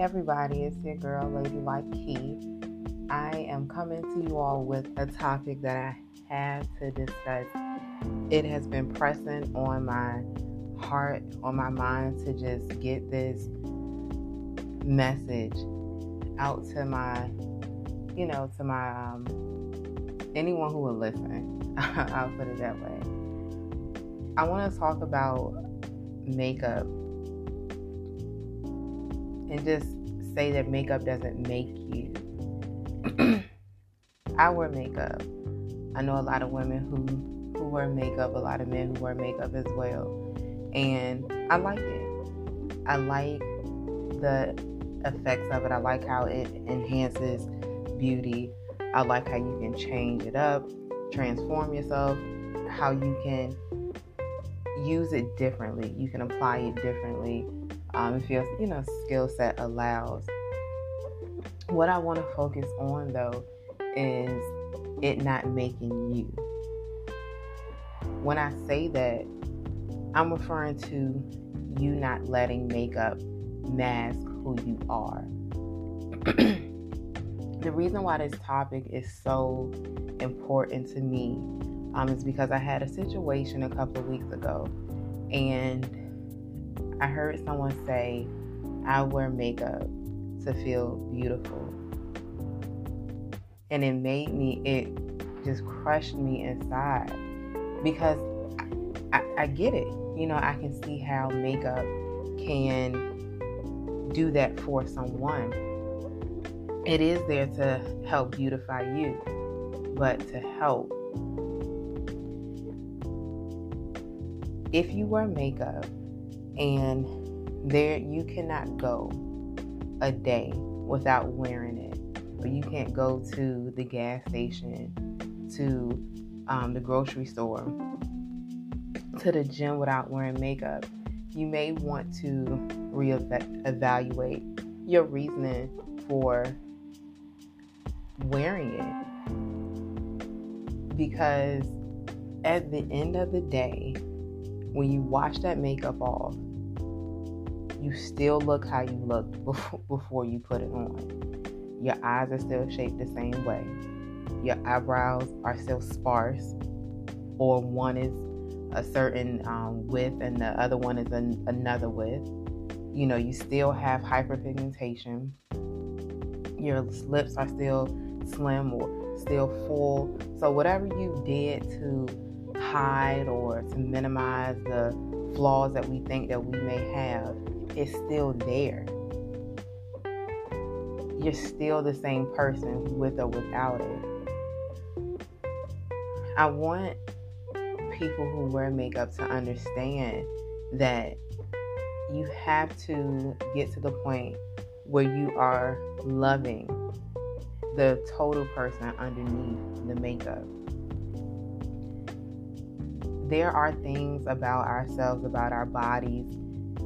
everybody, it's your girl, Lady Like Key. I am coming to you all with a topic that I had to discuss. It has been pressing on my heart, on my mind to just get this message out to my, you know, to my, um, anyone who will listen. I'll put it that way. I want to talk about makeup and just say that makeup doesn't make you. I wear makeup. I know a lot of women who who wear makeup, a lot of men who wear makeup as well. And I like it. I like the effects of it. I like how it enhances beauty. I like how you can change it up, transform yourself, how you can use it differently. You can apply it differently um, if your you know skill set allows. What I want to focus on though is it not making you. When I say that, I'm referring to you not letting makeup mask who you are. the reason why this topic is so important to me um, is because I had a situation a couple of weeks ago and I heard someone say, I wear makeup to feel beautiful. And it made me, it just crushed me inside because I, I, get it. You know, I can see how makeup can do that for someone. It is there to help beautify you, but to help. If you wear makeup and there you cannot go a day without wearing it. Or you can't go to the gas station to um, the grocery store to the gym without wearing makeup. You may want to reevaluate your reasoning for wearing it. Because at the end of the day when you wash that makeup off you still look how you looked before you put it on. Your eyes are still shaped the same way. Your eyebrows are still sparse, or one is a certain um, width and the other one is an, another width. You know, you still have hyperpigmentation. Your lips are still slim or still full. So, whatever you did to hide or to minimize the flaws that we think that we may have, is still there. You're still the same person with or without it. I want people who wear makeup to understand that you have to get to the point where you are loving the total person underneath the makeup. There are things about ourselves, about our bodies,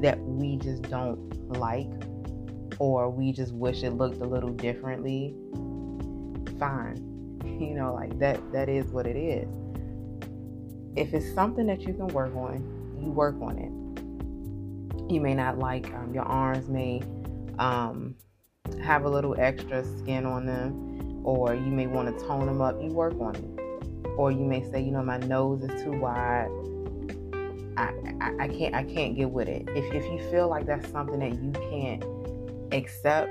that we just don't like or we just wish it looked a little differently, fine. You know, like that that is what it is. If it's something that you can work on, you work on it. You may not like um, your arms may um, have a little extra skin on them, or you may want to tone them up. You work on it, or you may say, you know, my nose is too wide I, I, I can't I can't get with it. If if you feel like that's something that you can't accept,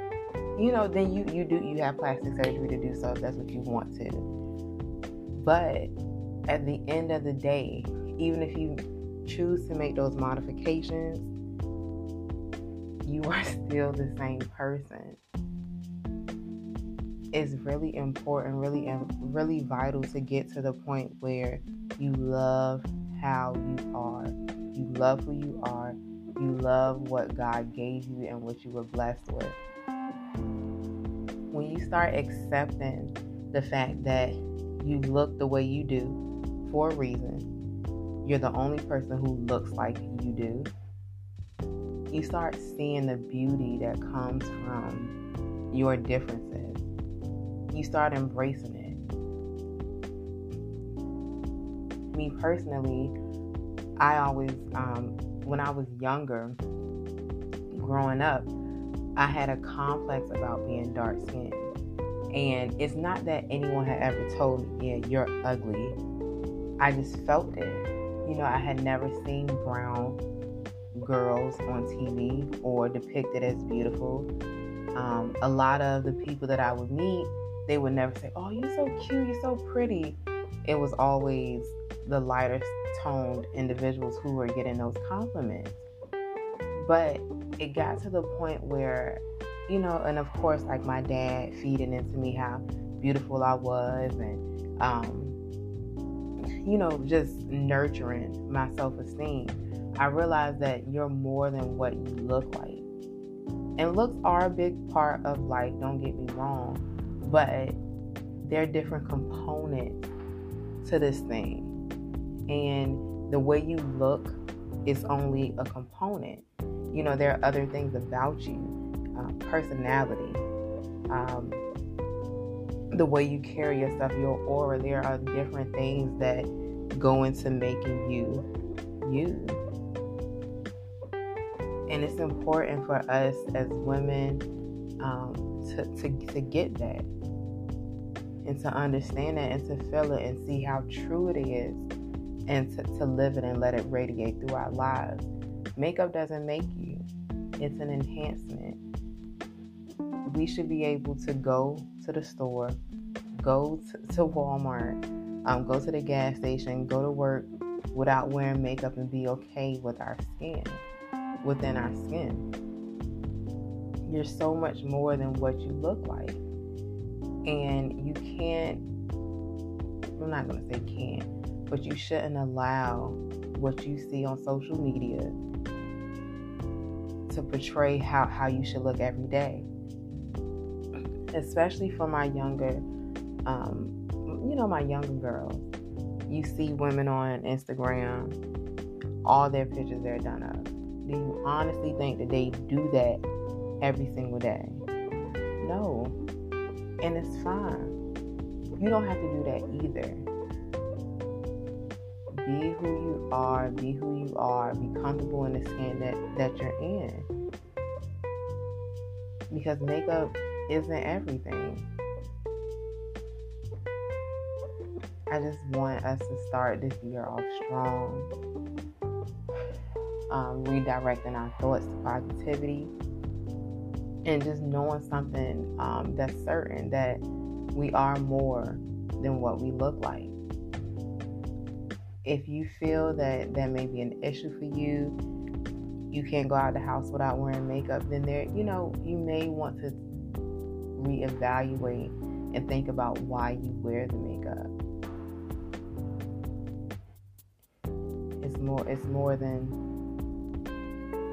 you know, then you you do you have plastic surgery to do so if that's what you want to. But at the end of the day, even if you choose to make those modifications, you are still the same person. It's really important, really, really vital to get to the point where you love how you are. You love who you are. You love what God gave you and what you were blessed with. When you start accepting the fact that you look the way you do for a reason, you're the only person who looks like you do. You start seeing the beauty that comes from your differences. You start embracing it me personally, I always, um, when I was younger, growing up, I had a complex about being dark skinned. And it's not that anyone had ever told me, yeah, you're ugly. I just felt it. You know, I had never seen brown girls on TV or depicted as beautiful. Um, a lot of the people that I would meet, they would never say, Oh, you're so cute, you're so pretty. It was always the lighter toned individuals who were getting those compliments. But it got to the point where, you know, and of course, like my dad feeding into me how beautiful I was and, um, you know, just nurturing my self esteem. I realized that you're more than what you look like. And looks are a big part of life, don't get me wrong, but they're different components to this thing. And the way you look is only a component. You know, there are other things about you, uh, personality, um, the way you carry yourself, your aura. There are different things that go into making you you. And it's important for us as women um, to, to, to get that and to understand that and to feel it and see how true it is and to, to live it and let it radiate through our lives. Makeup doesn't make you, it's an enhancement. We should be able to go to the store, go to, to Walmart, um, go to the gas station, go to work without wearing makeup and be okay with our skin, within our skin. You're so much more than what you look like. And you can't, I'm not going to say can't, but you shouldn't allow what you see on social media to portray how, how you should look every day. Especially for my younger, um, you know, my younger girls. You see women on Instagram, all their pictures they're done of. Do you honestly think that they do that every single day? No. And it's fine. You don't have to do that either. Be who you are, be who you are, be comfortable in the skin that, that you're in. Because makeup isn't everything. I just want us to start this year off strong, um, redirecting our thoughts to positivity, and just knowing something um, that's certain that we are more than what we look like. If you feel that that may be an issue for you, you can't go out the house without wearing makeup, then there, you know, you may want to reevaluate and think about why you wear the makeup. It's more it's more than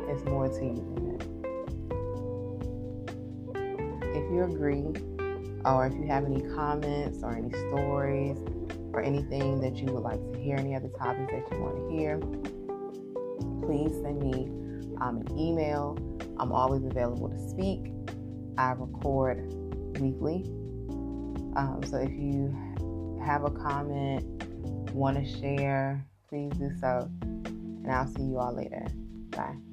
it's more to you than that. If you agree, or if you have any comments or any stories or anything that you would like to hear, any other topics that you want to hear, please send me um, an email. I'm always available to speak. I record weekly. Um, so if you have a comment, want to share, please do so. And I'll see you all later. Bye.